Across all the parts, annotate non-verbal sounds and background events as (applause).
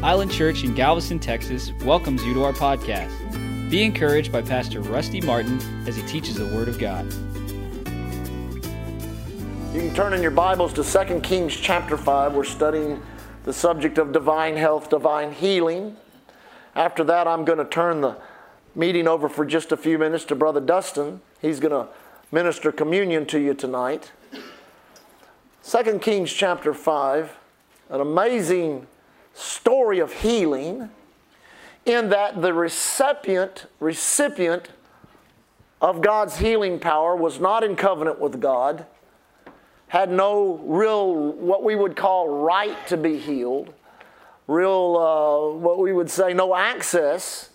Island Church in Galveston, Texas welcomes you to our podcast. Be encouraged by Pastor Rusty Martin as he teaches the Word of God. You can turn in your Bibles to 2 Kings chapter 5. We're studying the subject of divine health, divine healing. After that, I'm going to turn the meeting over for just a few minutes to Brother Dustin. He's going to minister communion to you tonight. 2 Kings chapter 5, an amazing story of healing in that the recipient recipient of God's healing power was not in covenant with God, had no real what we would call right to be healed, real uh, what we would say no access,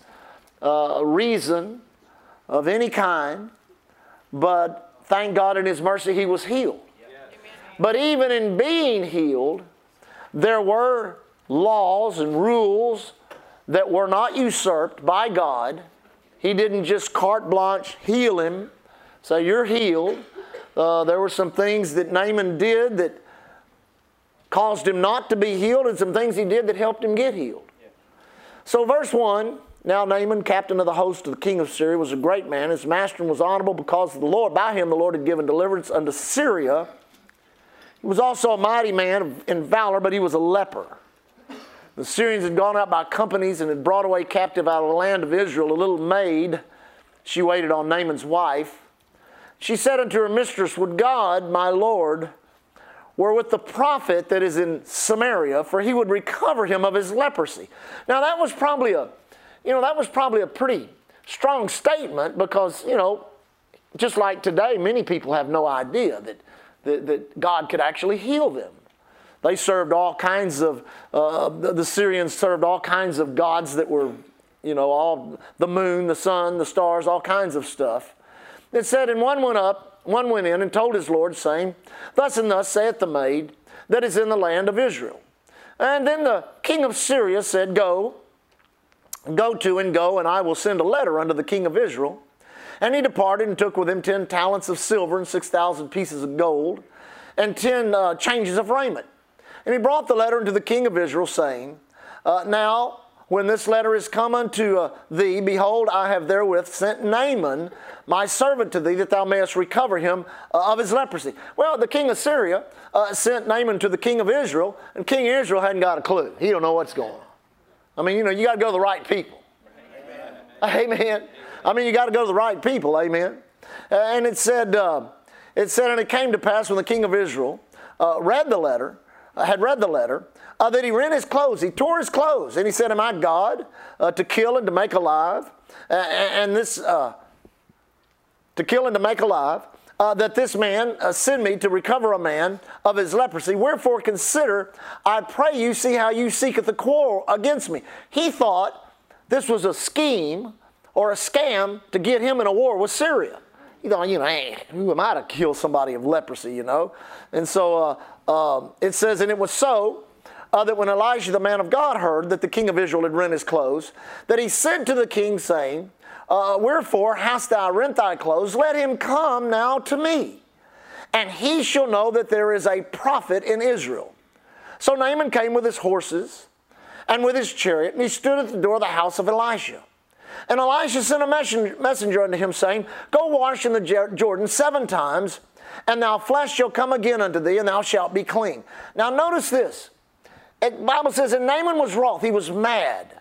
uh, reason of any kind, but thank God in His mercy he was healed. But even in being healed, there were laws and rules that were not usurped by God. He didn't just carte blanche heal him, say, You're healed. Uh, there were some things that Naaman did that caused him not to be healed, and some things he did that helped him get healed. So, verse 1 Now Naaman, captain of the host of the king of Syria, was a great man. His master was honorable because of the Lord. By him the Lord had given deliverance unto Syria. He was also a mighty man in valor, but he was a leper. The Syrians had gone out by companies and had brought away captive out of the land of Israel a little maid. She waited on Naaman's wife. She said unto her mistress, Would God, my Lord, were with the prophet that is in Samaria, for he would recover him of his leprosy. Now that was probably a, you know, that was probably a pretty strong statement because, you know, just like today, many people have no idea that, that, that God could actually heal them. They served all kinds of, uh, the Syrians served all kinds of gods that were, you know, all the moon, the sun, the stars, all kinds of stuff. It said, And one went up, one went in and told his Lord, saying, Thus and thus saith the maid that is in the land of Israel. And then the king of Syria said, Go, go to and go, and I will send a letter unto the king of Israel. And he departed and took with him ten talents of silver and six thousand pieces of gold and ten uh, changes of raiment. And he brought the letter unto the king of Israel, saying, uh, Now, when this letter is come unto uh, thee, behold, I have therewith sent Naaman, my servant, to thee, that thou mayest recover him uh, of his leprosy. Well, the king of Syria uh, sent Naaman to the king of Israel, and King Israel hadn't got a clue. He don't know what's going on. I mean, you know, you got to go to the right people. Amen. (laughs) Amen. I mean, you got to go to the right people. Amen. Uh, and it said, uh, it said, and it came to pass when the king of Israel read the letter uh, had read the letter, uh, that he rent his clothes. He tore his clothes. And he said, Am I God uh, to kill and to make alive? Uh, and this, uh, to kill and to make alive, uh, that this man send me to recover a man of his leprosy. Wherefore consider, I pray you, see how you seeketh a quarrel against me. He thought this was a scheme or a scam to get him in a war with Syria. He thought, you know, who am I to kill somebody of leprosy, you know? And so um, it says, and it was so uh, that when Elijah the man of God heard that the king of Israel had rent his clothes, that he sent to the king, saying, uh, Wherefore hast thou rent thy clothes? Let him come now to me, and he shall know that there is a prophet in Israel. So Naaman came with his horses and with his chariot, and he stood at the door of the house of Elisha. And Elisha sent a messenger unto him, saying, Go wash in the Jordan seven times and thou flesh shall come again unto thee, and thou shalt be clean. Now notice this. The Bible says, and Naaman was wroth, he was mad.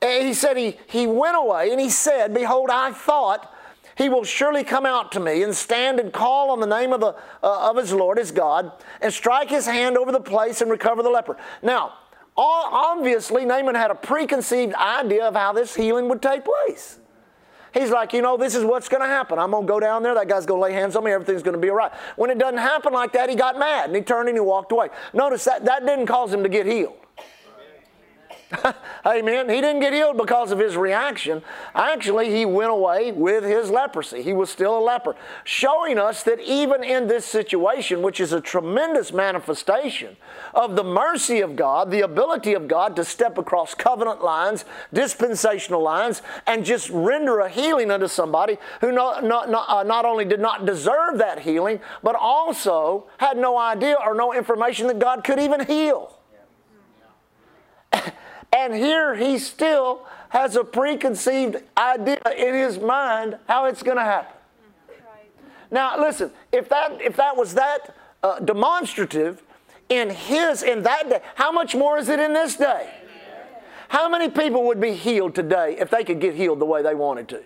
And he said, he, he went away, and he said, Behold, I thought he will surely come out to me and stand and call on the name of, the, uh, of his Lord, his God, and strike his hand over the place and recover the leper. Now, obviously, Naaman had a preconceived idea of how this healing would take place. He's like, you know, this is what's going to happen. I'm going to go down there. That guy's going to lay hands on me. Everything's going to be all right. When it doesn't happen like that, he got mad and he turned and he walked away. Notice that that didn't cause him to get healed. (laughs) Amen. He didn't get healed because of his reaction. Actually, he went away with his leprosy. He was still a leper, showing us that even in this situation, which is a tremendous manifestation of the mercy of God, the ability of God to step across covenant lines, dispensational lines, and just render a healing unto somebody who not, not, not, uh, not only did not deserve that healing, but also had no idea or no information that God could even heal. And here he still has a preconceived idea in his mind how it's going to happen. Now, listen, if that, if that was that uh, demonstrative in his, in that day, how much more is it in this day? How many people would be healed today if they could get healed the way they wanted to?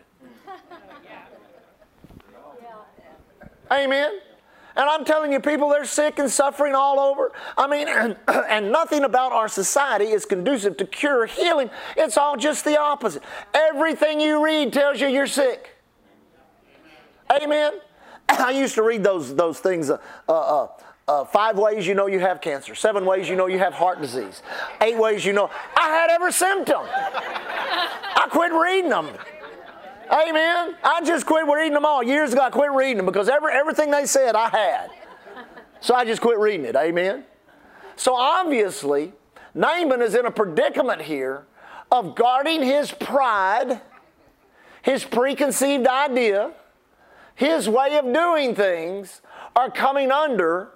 (laughs) Amen. And I'm telling you, people, they're sick and suffering all over. I mean, and, (clears throat) and, nothing about our society is conducive to cure healing. It's all just the opposite. Everything you read tells you you're sick. Amen. (clears throat) I used to read those, those things. Uh, uh, uh, uh, five ways you know you have cancer, seven ways you know you have heart disease, eight ways you know. I had every symptom. I quit reading them. Amen. I just quit reading them all. Years ago, I quit reading them because every, everything they said I had. So I just quit reading it. Amen. So obviously, Naaman is in a predicament here of guarding his pride, his preconceived idea, his way of doing things are coming under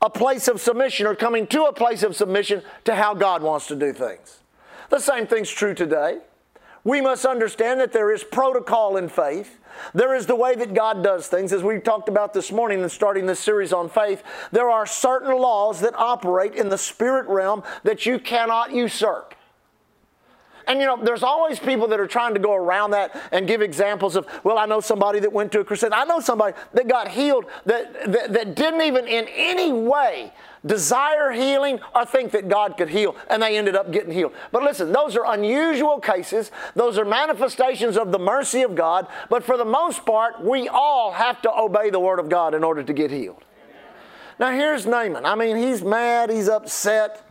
a place of submission or coming to a place of submission to how God wants to do things. The same thing's true today. We must understand that there is protocol in faith. There is the way that God does things. As we talked about this morning and starting this series on faith, there are certain laws that operate in the spirit realm that you cannot usurp. And you know, there's always people that are trying to go around that and give examples of, well, I know somebody that went to a crusade. I know somebody that got healed that, that, that didn't even in any way desire healing or think that God could heal, and they ended up getting healed. But listen, those are unusual cases. Those are manifestations of the mercy of God. But for the most part, we all have to obey the Word of God in order to get healed. Now, here's Naaman. I mean, he's mad, he's upset.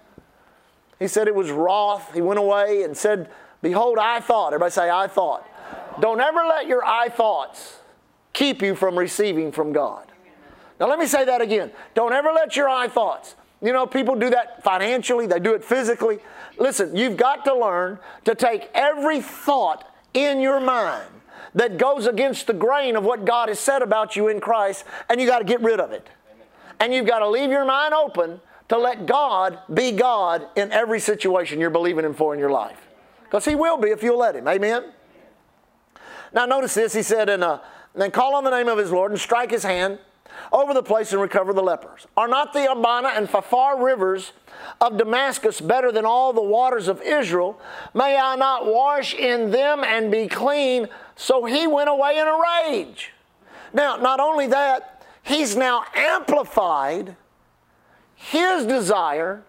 He said it was wrath. He went away and said, Behold, I thought. Everybody say, I thought. Don't ever let your I thoughts keep you from receiving from God. Now, let me say that again. Don't ever let your I thoughts. You know, people do that financially, they do it physically. Listen, you've got to learn to take every thought in your mind that goes against the grain of what God has said about you in Christ, and you got to get rid of it. And you've got to leave your mind open to let God be God in every situation you're believing Him for in your life. Because He will be if you'll let Him. Amen? Now, notice this. He said, and, uh, then call on the name of His Lord and strike His hand over the place and recover the lepers. Are not the Abana and Pharpar rivers of Damascus better than all the waters of Israel? May I not wash in them and be clean? So he went away in a rage. Now, not only that, he's now amplified his desire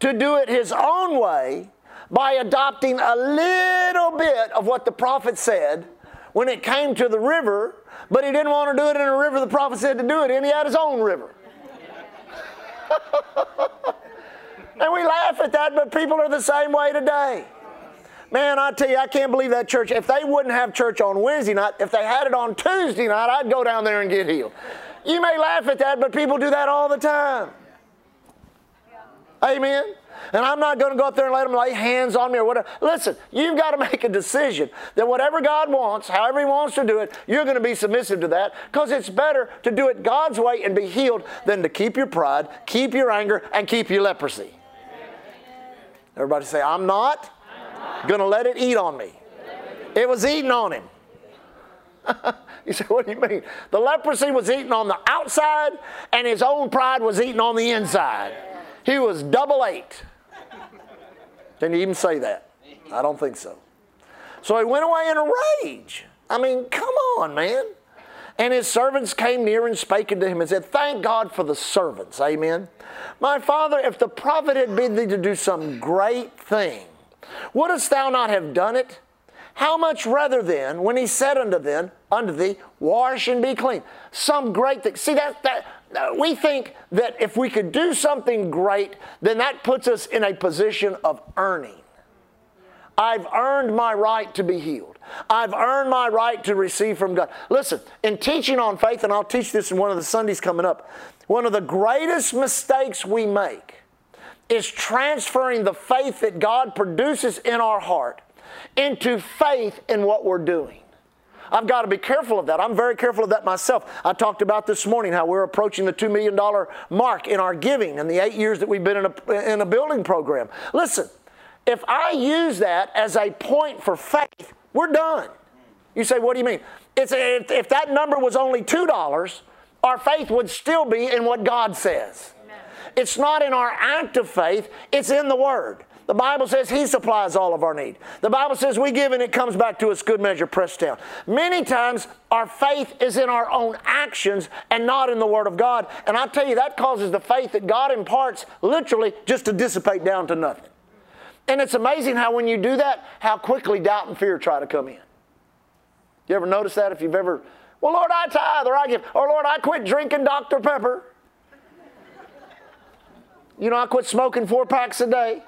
to do it his own way by adopting a little bit of what the prophet said when it came to the river, but he didn't want to do it in a river the prophet said to do it in. He had his own river. (laughs) and we laugh at that, but people are the same way today. Man, I tell you, I can't believe that church. If they wouldn't have church on Wednesday night, if they had it on Tuesday night, I'd go down there and get healed. You may laugh at that, but people do that all the time. Amen. And I'm not going to go up there and let them lay hands on me or whatever. Listen, you've got to (laughs) make a decision that whatever God wants, however He wants to do it, you're going to be submissive to that because it's better to do it God's way and be healed than to keep your pride, keep your anger, and keep your leprosy. Everybody say, I'm not, going to let it eat on me. It was eating on him. (laughs) you say, what do you mean? The leprosy was eating on the outside, and his own pride was eating on the inside. He was double ate. Didn't even say that. I don't think so. So he went away in a rage. I mean, come on, man. And his servants came near and spake unto him and said, Thank God for the servants. Amen. My father, if the prophet had bid thee to do some great thing, wouldst thou not have done it? How much rather then, when he said unto them, unto thee, wash and be clean. Some great thing. See that that we think that if we could do something great, then that puts us in a position of earning. I've earned my right to be healed. I've earned my right to receive from God. Listen, in teaching on faith, and I'll teach this in one of the Sundays coming up, one of the greatest mistakes we make is transferring the faith that God produces in our heart into faith in what we're doing. I've got to be careful of that. I'm very careful of that myself. I talked about this morning how we're approaching the $2 million mark in our giving in the eight years that we've been in a, in a building program. Listen, if I use that as a point for faith, we're done. You say, what do you mean? It's if, if that number was only $2, our faith would still be in what God says. It's not in our act of faith, it's in the Word. The Bible says He supplies all of our need. The Bible says we give and it comes back to us good measure, pressed down. Many times our faith is in our own actions and not in the Word of God. And I tell you, that causes the faith that God imparts literally just to dissipate down to nothing. And it's amazing how when you do that, how quickly doubt and fear try to come in. You ever notice that if you've ever, well, Lord, I tithe or I give, or Lord, I quit drinking Dr. Pepper. You know, I quit smoking four packs a day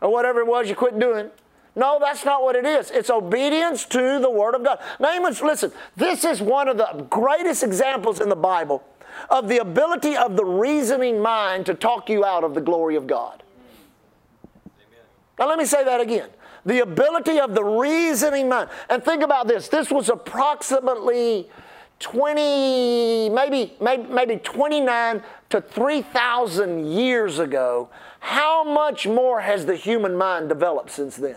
or whatever it was you quit doing. No, that's not what it is. It's obedience to the Word of God. Naaman's, listen, this is one of the greatest examples in the Bible of the ability of the reasoning mind to talk you out of the glory of God. Amen. Now, let me say that again. The ability of the reasoning mind. And think about this this was approximately 20, maybe, maybe, maybe 29 to 3,000 years ago, how much more has the human mind developed since then?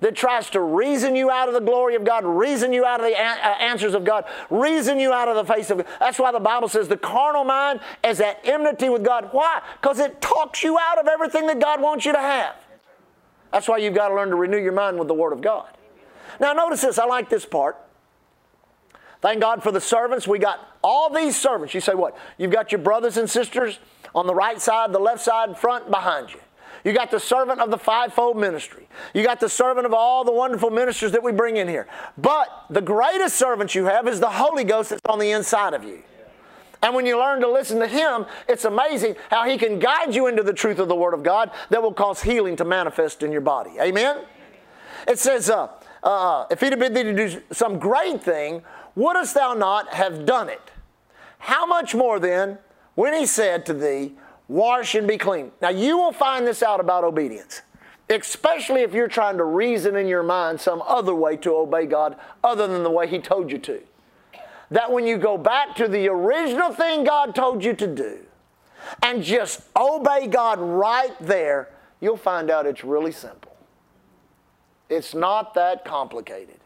That tries to reason you out of the glory of God, reason you out of the uh, answers of God, reason you out of the face of God. That's why the Bible says the carnal mind is at enmity with God. Why? Because it talks you out of everything that God wants you to have. That's why you've got to learn to renew your mind with the Word of God. Now, notice this. I like this part. Thank God for the servants. We got all these servants. You say what? You've got your brothers and sisters on the right side, the left side, front, behind you. You got the servant of the fivefold ministry. You got the servant of all the wonderful ministers that we bring in here. But the greatest servant you have is the Holy Ghost that's on the inside of you. And when you learn to listen to Him, it's amazing how He can guide you into the truth of the Word of God that will cause healing to manifest in your body. Amen? It says, uh, uh, if He'd have bid thee to do some great thing, wouldst thou not have done it? How much more then, when he said to thee, Wash and be clean? Now you will find this out about obedience, especially if you're trying to reason in your mind some other way to obey God other than the way he told you to. That when you go back to the original thing God told you to do and just obey God right there, you'll find out it's really simple. It's not that complicated.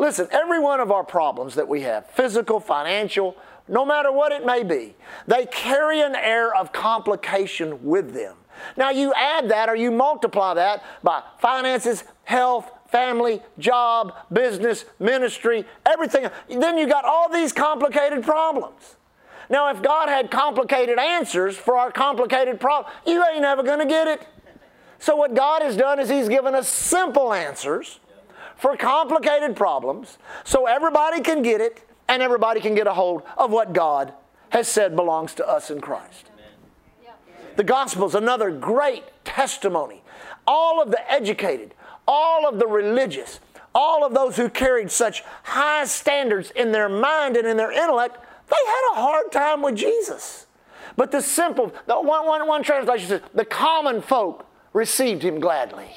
Listen, every one of our problems that we have, physical, financial, no matter what it may be, they carry an air of complication with them. Now, you add that or you multiply that by finances, health, family, job, business, ministry, everything. Then you got all these complicated problems. Now, if God had complicated answers for our complicated problem, you ain't ever going to get it. So, what God has done is He's given us simple answers for complicated problems so everybody can get it and everybody can get a hold of what God has said belongs to us in Christ. The gospel is another great testimony. All of the educated, all of the religious, all of those who carried such high standards in their mind and in their intellect, they had a hard time with Jesus. But the simple, the one, one, one translation says, the common folk received him gladly.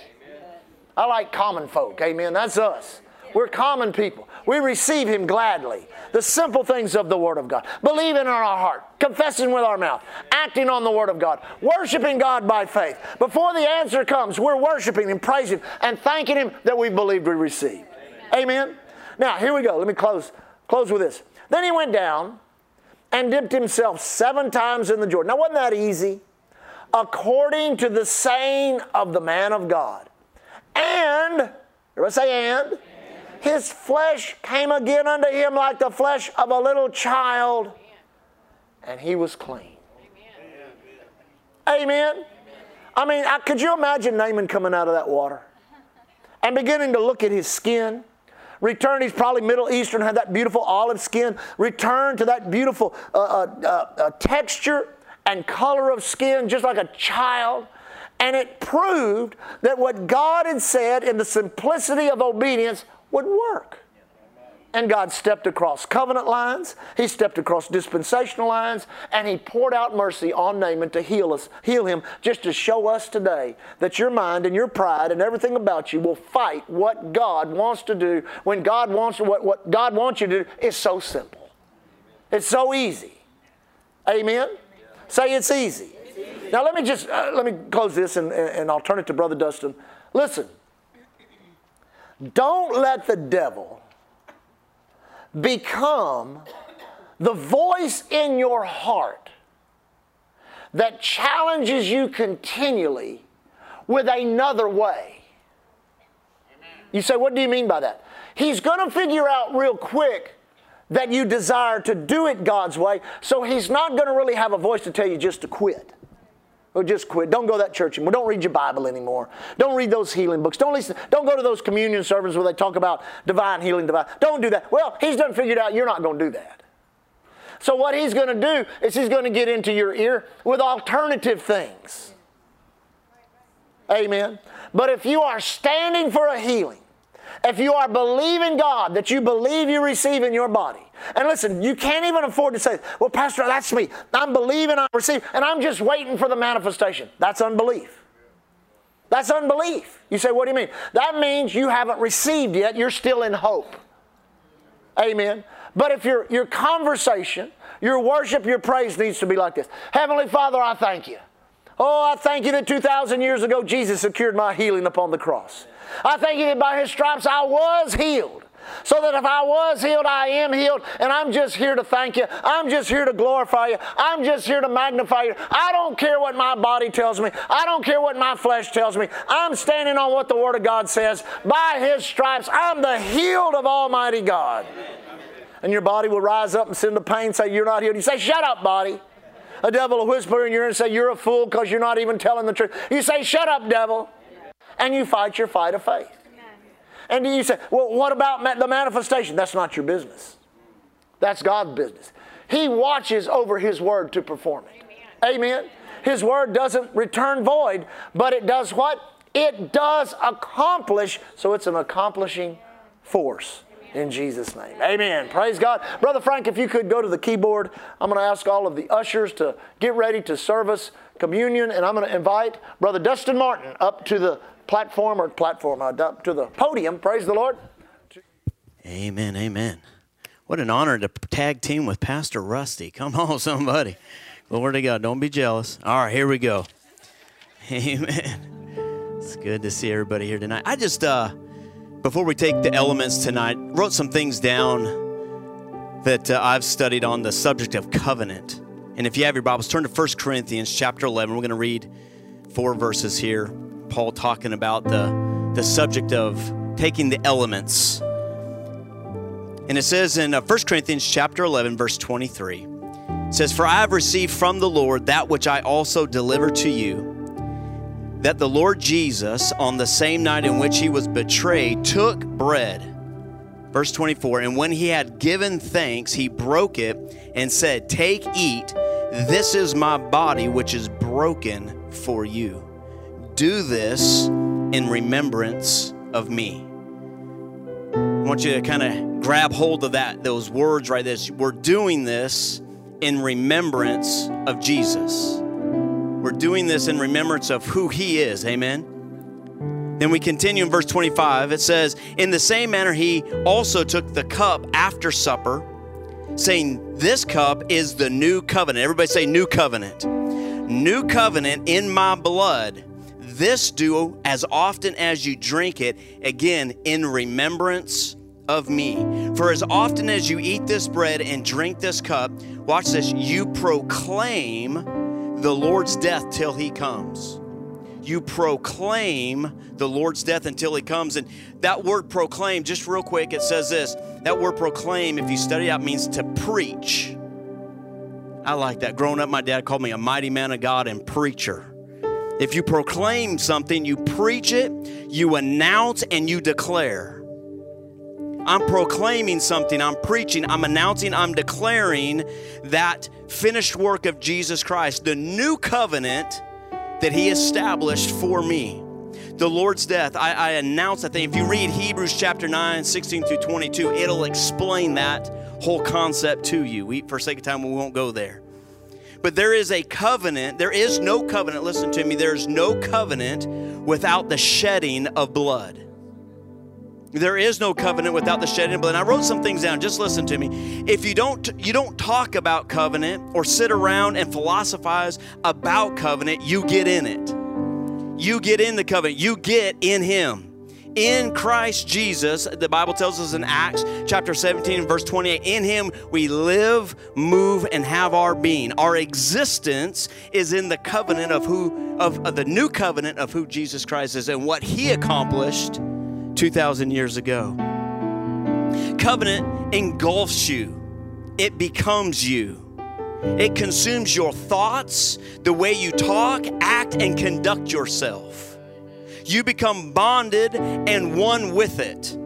I like common folk. Amen. That's us. We're common people. We receive Him gladly. The simple things of the Word of God. Believing in our heart, confessing with our mouth, acting on the Word of God, worshiping God by faith. Before the answer comes, we're worshiping and praising and thanking Him that we believed we received. Amen. Amen. Now, here we go. Let me close, close with this. Then he went down and dipped himself seven times in the Jordan. Now, wasn't that easy? According to the saying of the man of God. And, everybody say and, his flesh came again unto him like the flesh of a little child, and he was clean. Amen. Amen. I mean, could you imagine Naaman coming out of that water and beginning to look at his skin? Return, he's probably Middle Eastern, had that beautiful olive skin. Return to that beautiful uh, uh, uh, uh texture and color of skin, just like a child. And it proved that what God had said in the simplicity of obedience would work. And God stepped across covenant lines, He stepped across dispensational lines, and He poured out mercy on Naaman to heal us, heal him, just to show us today that your mind and your pride and everything about you will fight what God wants to do when God wants what, what God wants you to do is so simple. It's so easy. Amen? Say it's easy. Now let me just uh, let me close this and, and I'll turn it to Brother Dustin. Listen, don't let the devil become the voice in your heart that challenges you continually with another way. You say, what do you mean by that? He's going to figure out real quick that you desire to do it God's way, so he's not going to really have a voice to tell you just to quit. Or just quit. Don't go to that church anymore. Don't read your Bible anymore. Don't read those healing books. Don't listen. Don't go to those communion services where they talk about divine healing, divine. Don't do that. Well, he's done figured out you're not going to do that. So what he's going to do is he's going to get into your ear with alternative things. Amen. But if you are standing for a healing, if you are believing God that you believe you receive in your body, and listen, you can't even afford to say, well, Pastor, that's me. I'm believing I receive, and I'm just waiting for the manifestation. That's unbelief. That's unbelief. You say, what do you mean? That means you haven't received yet. You're still in hope. Amen. But if your, your conversation, your worship, your praise needs to be like this Heavenly Father, I thank you. Oh, I thank you that 2,000 years ago Jesus secured my healing upon the cross. I thank you that by his stripes I was healed. So that if I was healed, I am healed, and I'm just here to thank you. I'm just here to glorify you. I'm just here to magnify you. I don't care what my body tells me. I don't care what my flesh tells me. I'm standing on what the Word of God says. By His stripes, I'm the healed of Almighty God. And your body will rise up and send the pain, say, You're not healed. You say, Shut up, body. A devil will whisper in your ear and say, You're a fool because you're not even telling the truth. You say, Shut up, devil and you fight your fight of faith. And you say, well, what about the manifestation? That's not your business. That's God's business. He watches over His word to perform it. Amen. His word doesn't return void, but it does what? It does accomplish, so it's an accomplishing force in Jesus' name. Amen. Praise God. Brother Frank, if you could go to the keyboard, I'm going to ask all of the ushers to get ready to serve us communion, and I'm going to invite Brother Dustin Martin up to the platform or platform uh, up to the podium. Praise the Lord. Amen. Amen. What an honor to tag team with Pastor Rusty. Come on, somebody. Glory to God. Don't be jealous. All right, here we go. (laughs) Amen. It's good to see everybody here tonight. I just, uh, before we take the elements tonight, wrote some things down that uh, I've studied on the subject of covenant. And if you have your Bibles, turn to 1 Corinthians chapter 11. We're going to read four verses here. Paul talking about the, the subject of taking the elements. And it says in 1 uh, Corinthians chapter 11, verse 23, it says, For I have received from the Lord that which I also deliver to you, that the Lord Jesus, on the same night in which he was betrayed, took bread. Verse 24, and when he had given thanks, he broke it and said, Take, eat, this is my body, which is broken for you. Do this in remembrance of me. I want you to kind of grab hold of that, those words right there. We're doing this in remembrance of Jesus. We're doing this in remembrance of who he is. Amen. Then we continue in verse 25. It says, In the same manner, he also took the cup after supper, saying, This cup is the new covenant. Everybody say, New covenant. New covenant in my blood. This do as often as you drink it, again, in remembrance of me. For as often as you eat this bread and drink this cup, watch this, you proclaim the Lord's death till he comes. You proclaim the Lord's death until he comes. And that word proclaim, just real quick, it says this that word proclaim, if you study out, means to preach. I like that. Growing up, my dad called me a mighty man of God and preacher. If you proclaim something, you preach it, you announce, and you declare. I'm proclaiming something, I'm preaching, I'm announcing, I'm declaring that finished work of Jesus Christ, the new covenant that He established for me. The Lord's death, I, I announce that thing. If you read Hebrews chapter 9, 16 through 22, it'll explain that whole concept to you. We, for sake of time, we won't go there. But there is a covenant. There is no covenant, listen to me, there's no covenant without the shedding of blood. There is no covenant without the shedding of blood. And I wrote some things down. Just listen to me. If you don't you don't talk about covenant or sit around and philosophize about covenant, you get in it. You get in the covenant. You get in him in Christ Jesus, the Bible tells us in Acts chapter 17 verse 28, in him we live, move, and have our being. Our existence is in the covenant of who of, of the new covenant of who Jesus Christ is and what he accomplished 2,000 years ago. Covenant engulfs you, it becomes you. It consumes your thoughts, the way you talk, act, and conduct yourself. You become bonded and one with it.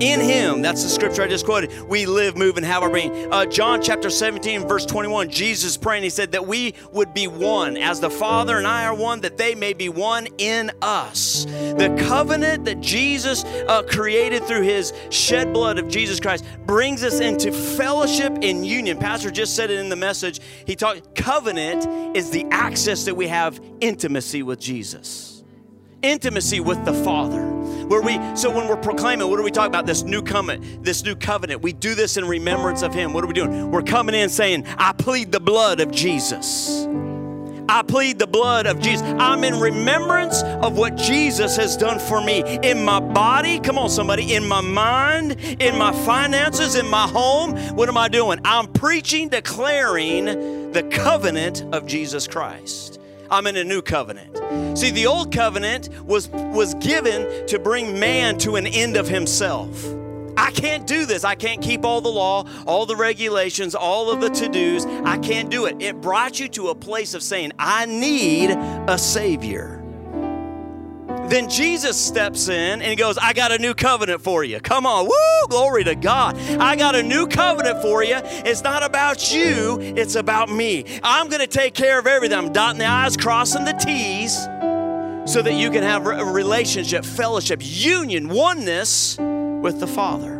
In him, that's the scripture I just quoted, we live, move, and have our being. Uh, John chapter 17, verse 21, Jesus praying, he said that we would be one, as the Father and I are one, that they may be one in us. The covenant that Jesus uh, created through his shed blood of Jesus Christ brings us into fellowship and union. Pastor just said it in the message. He talked, covenant is the access that we have intimacy with Jesus intimacy with the Father. Where we so when we're proclaiming, what are we talking about? This new covenant, this new covenant. We do this in remembrance of Him. What are we doing? We're coming in saying, I plead the blood of Jesus. I plead the blood of Jesus. I'm in remembrance of what Jesus has done for me in my body. Come on, somebody. In my mind, in my finances, in my home. What am I doing? I'm preaching, declaring the covenant of Jesus Christ. I'm in a new covenant. See, the old covenant was, was given to bring man to an end of himself. I can't do this. I can't keep all the law, all the regulations, all of the to dos. I can't do it. It brought you to a place of saying, I need a Savior. Then Jesus steps in and he goes, I got a new covenant for you. Come on. Woo! Glory to God. I got a new covenant for you. It's not about you, it's about me. I'm going to take care of everything. I'm dotting the I's, crossing the T's so that you can have a relationship, fellowship, union, oneness with the Father.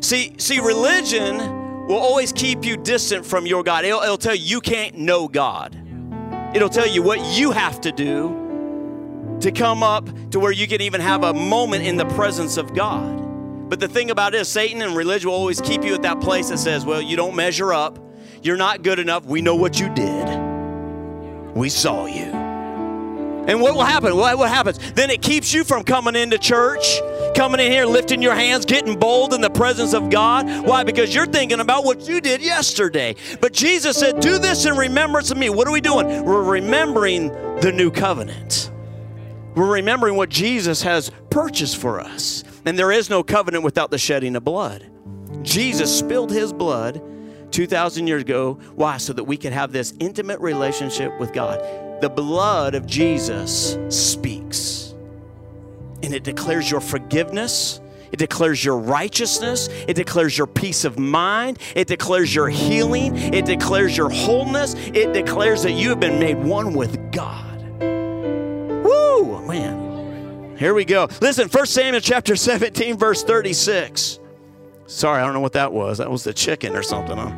See, see, religion will always keep you distant from your God. It'll, it'll tell you you can't know God. It'll tell you what you have to do to come up to where you can even have a moment in the presence of God. But the thing about it is, Satan and religion will always keep you at that place that says, well, you don't measure up. You're not good enough. We know what you did. We saw you. And what will happen? What, what happens? Then it keeps you from coming into church, coming in here, lifting your hands, getting bold in the presence of God. Why? Because you're thinking about what you did yesterday. But Jesus said, Do this in remembrance of me. What are we doing? We're remembering the new covenant. We're remembering what Jesus has purchased for us. And there is no covenant without the shedding of blood. Jesus spilled his blood 2,000 years ago. Why? So that we could have this intimate relationship with God. The blood of Jesus speaks, and it declares your forgiveness. It declares your righteousness. It declares your peace of mind. It declares your healing. It declares your wholeness. It declares that you have been made one with God man. Here we go. Listen, 1 Samuel chapter 17, verse 36. Sorry, I don't know what that was. That was the chicken or something. Huh?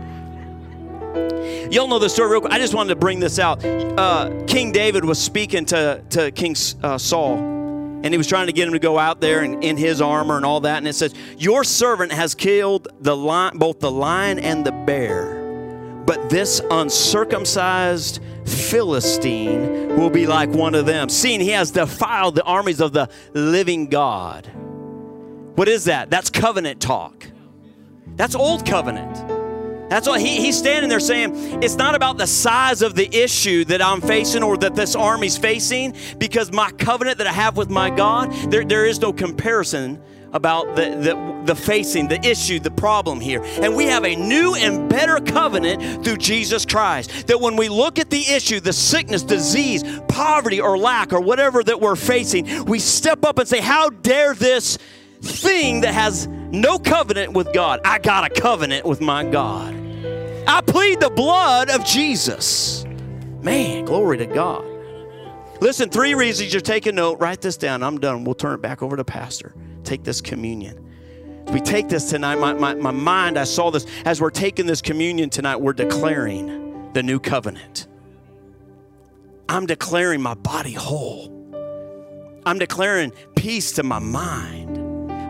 Y'all know the story real quick. I just wanted to bring this out. Uh, King David was speaking to, to King uh, Saul, and he was trying to get him to go out there and in his armor and all that. And it says, Your servant has killed the lion, both the lion and the bear, but this uncircumcised Philistine will be like one of them, seeing he has defiled the armies of the living God. What is that? That's covenant talk. That's old covenant. That's what he, he's standing there saying, it's not about the size of the issue that I'm facing or that this army's facing, because my covenant that I have with my God, there, there is no comparison about the, the, the facing, the issue, the problem here. And we have a new and better covenant through Jesus Christ. That when we look at the issue, the sickness, disease, poverty, or lack, or whatever that we're facing, we step up and say, How dare this thing that has no covenant with God? I got a covenant with my God. I plead the blood of Jesus. Man, glory to God. Listen, three reasons you're taking note. Write this down. I'm done. We'll turn it back over to Pastor take this communion. As we take this tonight, my, my, my mind, I saw this. As we're taking this communion tonight, we're declaring the new covenant. I'm declaring my body whole. I'm declaring peace to my mind.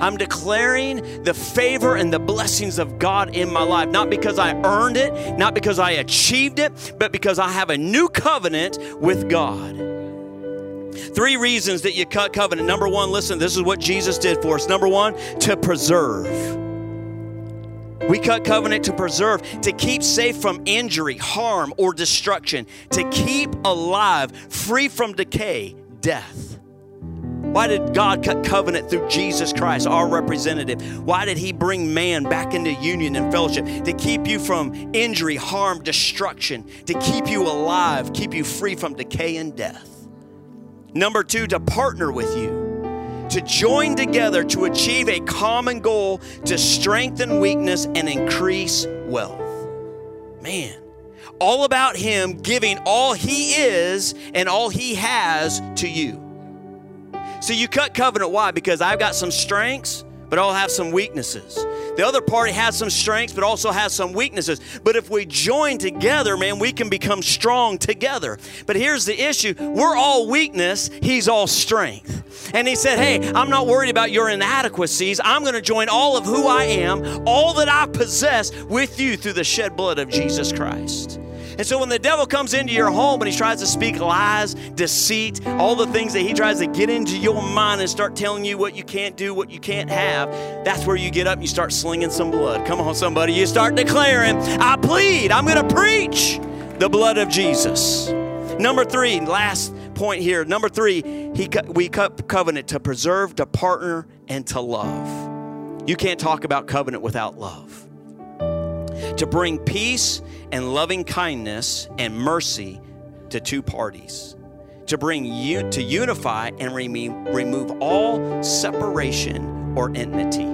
I'm declaring the favor and the blessings of God in my life, not because I earned it, not because I achieved it, but because I have a new covenant with God. Three reasons that you cut covenant. Number one, listen, this is what Jesus did for us. Number one, to preserve. We cut covenant to preserve, to keep safe from injury, harm, or destruction, to keep alive, free from decay, death. Why did God cut covenant through Jesus Christ, our representative? Why did He bring man back into union and fellowship? To keep you from injury, harm, destruction, to keep you alive, keep you free from decay and death. Number two, to partner with you to join together to achieve a common goal to strengthen weakness and increase wealth. Man, all about Him giving all He is and all He has to you. So you cut covenant. Why? Because I've got some strengths, but I'll have some weaknesses. The other party has some strengths, but also has some weaknesses. But if we join together, man, we can become strong together. But here's the issue we're all weakness, He's all strength. And He said, Hey, I'm not worried about your inadequacies. I'm going to join all of who I am, all that I possess, with you through the shed blood of Jesus Christ. And so when the devil comes into your home and he tries to speak lies, deceit, all the things that he tries to get into your mind and start telling you what you can't do, what you can't have, that's where you get up and you start slinging some blood. Come on, somebody. You start declaring, I plead, I'm going to preach the blood of Jesus. Number three, last point here. Number three, he, we cut covenant to preserve, to partner, and to love. You can't talk about covenant without love. To bring peace and loving kindness and mercy to two parties to bring you to unify and remove all separation or enmity.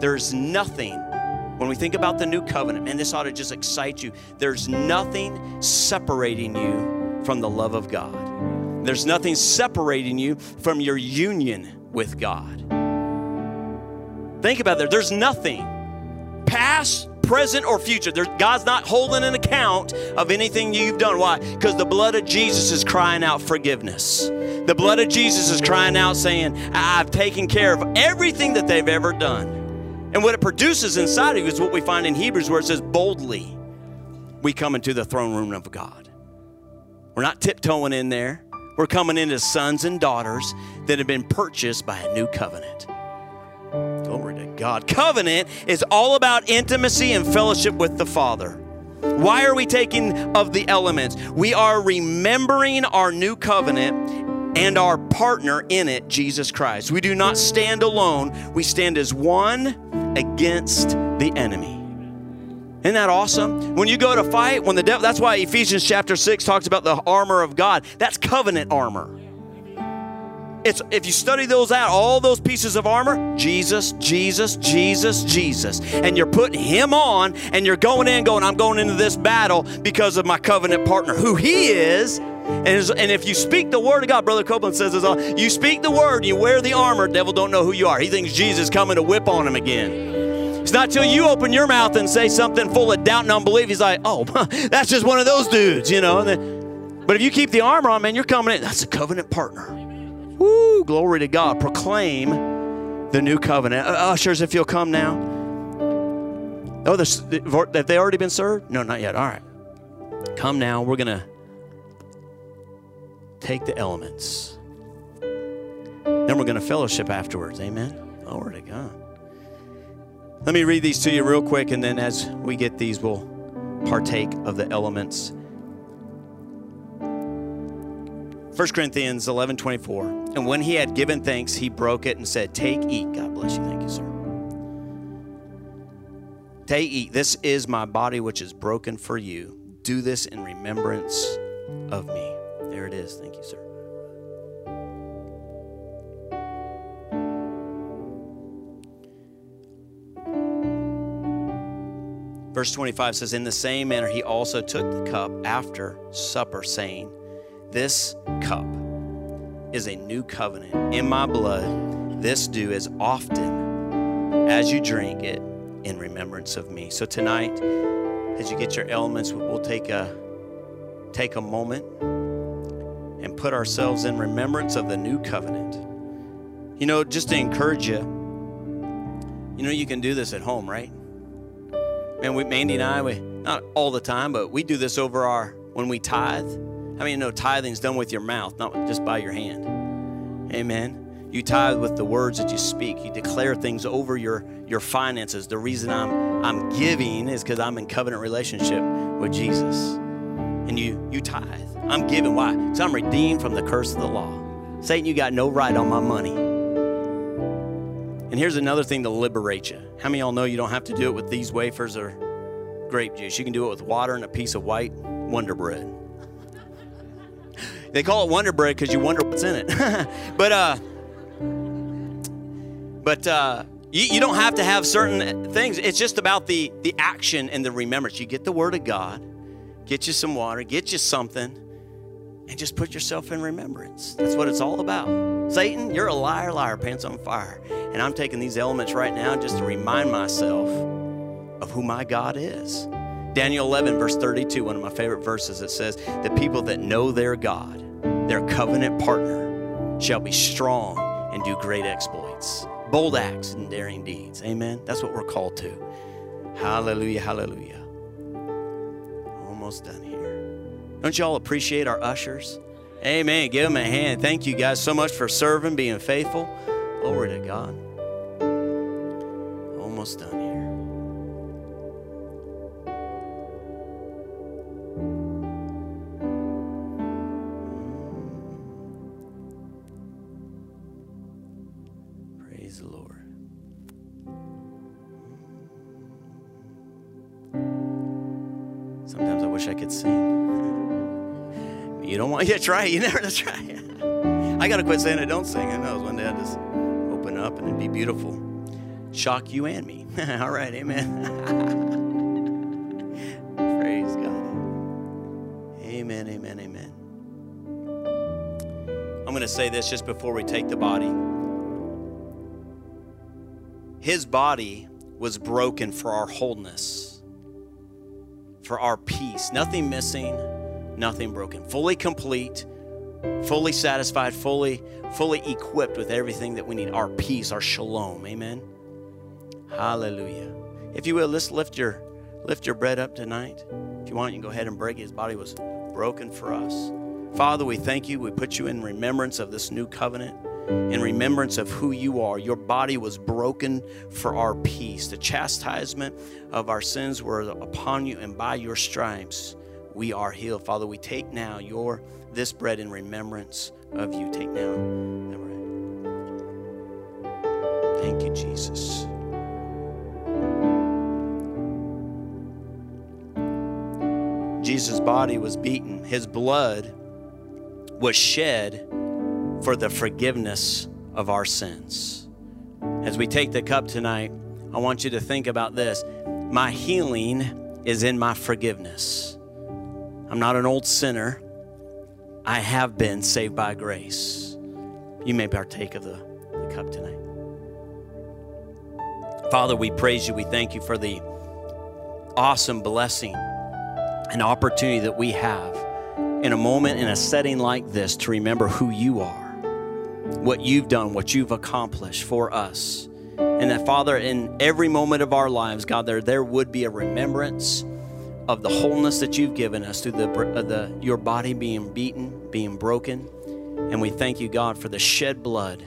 There's nothing when we think about the new covenant and this ought to just excite you. There's nothing separating you from the love of god. There's nothing separating you from your union with god. Think about that. There's nothing past present or future. There, God's not holding an account of anything you've done. Why? Because the blood of Jesus is crying out forgiveness. The blood of Jesus is crying out saying, I've taken care of everything that they've ever done. And what it produces inside of you is what we find in Hebrews where it says, boldly we come into the throne room of God. We're not tiptoeing in there. We're coming into sons and daughters that have been purchased by a new covenant. Glory to God. Covenant is all about intimacy and fellowship with the Father. Why are we taking of the elements? We are remembering our new covenant and our partner in it, Jesus Christ. We do not stand alone, we stand as one against the enemy. Isn't that awesome? When you go to fight, when the devil, that's why Ephesians chapter 6 talks about the armor of God. That's covenant armor. It's if you study those out, all those pieces of armor, Jesus, Jesus, Jesus, Jesus. And you're putting him on and you're going in going, I'm going into this battle because of my covenant partner, who he is. And, and if you speak the word of God, Brother Copeland says this all, you speak the word, you wear the armor, devil don't know who you are. He thinks Jesus coming to whip on him again. It's not till you open your mouth and say something full of doubt and unbelief. He's like, oh, (laughs) that's just one of those dudes, you know. Then, but if you keep the armor on, man, you're coming in. That's a covenant partner. Woo, glory to God. Proclaim the new covenant. Uh, ushers, if you'll come now. Oh, have they already been served? No, not yet. All right. Come now. We're going to take the elements. Then we're going to fellowship afterwards. Amen. Glory to God. Let me read these to you real quick, and then as we get these, we'll partake of the elements 1 Corinthians 11 24. And when he had given thanks, he broke it and said, Take, eat. God bless you. Thank you, sir. Take, eat. This is my body, which is broken for you. Do this in remembrance of me. There it is. Thank you, sir. Verse 25 says, In the same manner, he also took the cup after supper, saying, this cup is a new covenant in my blood. This do as often as you drink it in remembrance of me. So tonight, as you get your elements, we'll take a take a moment and put ourselves in remembrance of the new covenant. You know, just to encourage you, You know, you can do this at home, right? Man, we, Mandy and I, we not all the time, but we do this over our when we tithe. I mean, know, tithing's done with your mouth, not just by your hand. Amen. You tithe with the words that you speak. You declare things over your your finances. The reason I'm I'm giving is because I'm in covenant relationship with Jesus. And you you tithe. I'm giving. Why? Because I'm redeemed from the curse of the law. Satan, you got no right on my money. And here's another thing to liberate you. How many of y'all know you don't have to do it with these wafers or grape juice? You can do it with water and a piece of white Wonder Bread. They call it Wonder Bread because you wonder what's in it. (laughs) but uh, but uh, you, you don't have to have certain things. It's just about the the action and the remembrance. You get the Word of God, get you some water, get you something, and just put yourself in remembrance. That's what it's all about. Satan, you're a liar, liar, pants on fire. And I'm taking these elements right now just to remind myself of who my God is. Daniel 11, verse 32, one of my favorite verses, it says, The people that know their God, their covenant partner, shall be strong and do great exploits, bold acts and daring deeds. Amen. That's what we're called to. Hallelujah, hallelujah. Almost done here. Don't y'all appreciate our ushers? Amen. Give them a hand. Thank you guys so much for serving, being faithful. Glory to God. Almost done here. Don't want you never. never try. (laughs) I gotta quit saying I don't sing. I know one day I just open up and it'd be beautiful. Shock you and me. (laughs) All right, amen. (laughs) Praise God. Amen, amen, amen. I'm gonna say this just before we take the body. His body was broken for our wholeness, for our peace. Nothing missing, nothing broken. Fully complete, fully satisfied, fully, fully equipped with everything that we need. Our peace, our shalom. Amen. Hallelujah. If you will, let's lift your lift your bread up tonight. If you want, you can go ahead and break it. His body was broken for us. Father, we thank you. We put you in remembrance of this new covenant in remembrance of who you are. Your body was broken for our peace. The chastisement of our sins were upon you, and by your stripes we are healed. Father, we take now your this bread in remembrance of you. Take now bread. Thank you, Jesus. Jesus' body was beaten. His blood was shed for the forgiveness of our sins. As we take the cup tonight, I want you to think about this. My healing is in my forgiveness. I'm not an old sinner. I have been saved by grace. You may partake of the, the cup tonight. Father, we praise you. We thank you for the awesome blessing and opportunity that we have in a moment, in a setting like this, to remember who you are what you've done, what you've accomplished for us. And that, Father, in every moment of our lives, God, there, there would be a remembrance of the wholeness that you've given us through the, uh, the, your body being beaten, being broken. And we thank you, God, for the shed blood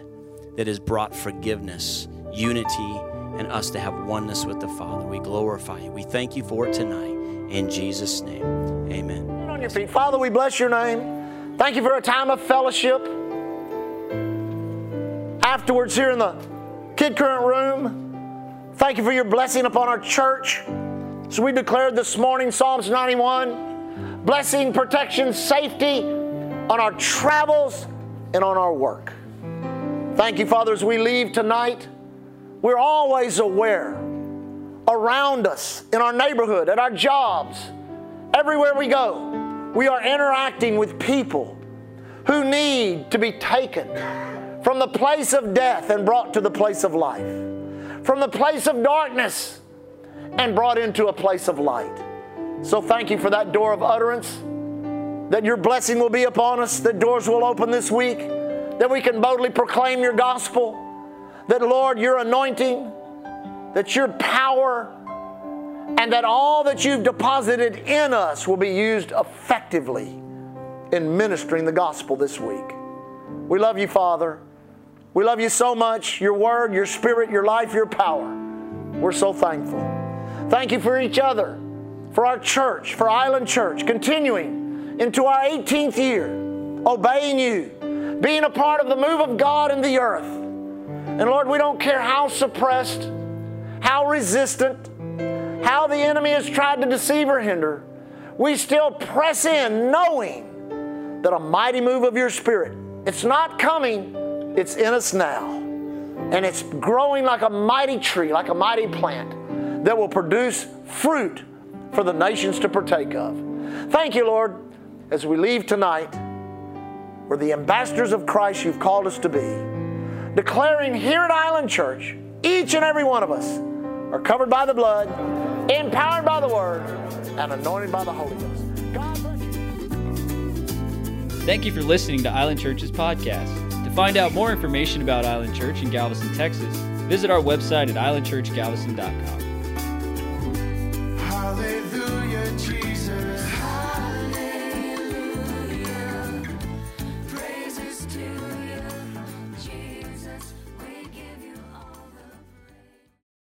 that has brought forgiveness, unity, and us to have oneness with the Father. We glorify you. We thank you for it tonight. In Jesus' name, amen. On your feet. Father, we bless your name. Thank you for a time of fellowship. Afterwards, here in the Kid Current room, thank you for your blessing upon our church. So we declared this morning, Psalms 91, blessing, protection, safety on our travels and on our work. Thank you, Father, as we leave tonight. We're always aware around us, in our neighborhood, at our jobs, everywhere we go, we are interacting with people who need to be taken from the place of death and brought to the place of life, from the place of darkness and brought into a place of light. So thank you for that door of utterance, that your blessing will be upon us, that doors will open this week, that we can boldly proclaim your gospel, that Lord, your anointing that your power and that all that you've deposited in us will be used effectively in ministering the gospel this week. We love you, Father. We love you so much. Your word, your spirit, your life, your power. We're so thankful. Thank you for each other, for our church, for Island Church, continuing into our 18th year, obeying you, being a part of the move of God in the earth. And Lord, we don't care how suppressed, how resistant, how the enemy has tried to deceive or hinder, we still press in knowing that a mighty move of your Spirit, it's not coming, it's in us now. And it's growing like a mighty tree, like a mighty plant that will produce fruit for the nations to partake of. Thank you, Lord, as we leave tonight, we're the ambassadors of Christ you've called us to be, declaring here at Island Church, each and every one of us are covered by the blood, empowered by the Word, and anointed by the Holy Ghost. God bless you. Thank you for listening to Island Church's podcast. To find out more information about Island Church in Galveston, Texas, visit our website at islandchurchgalveston.com. Hallelujah, Jesus.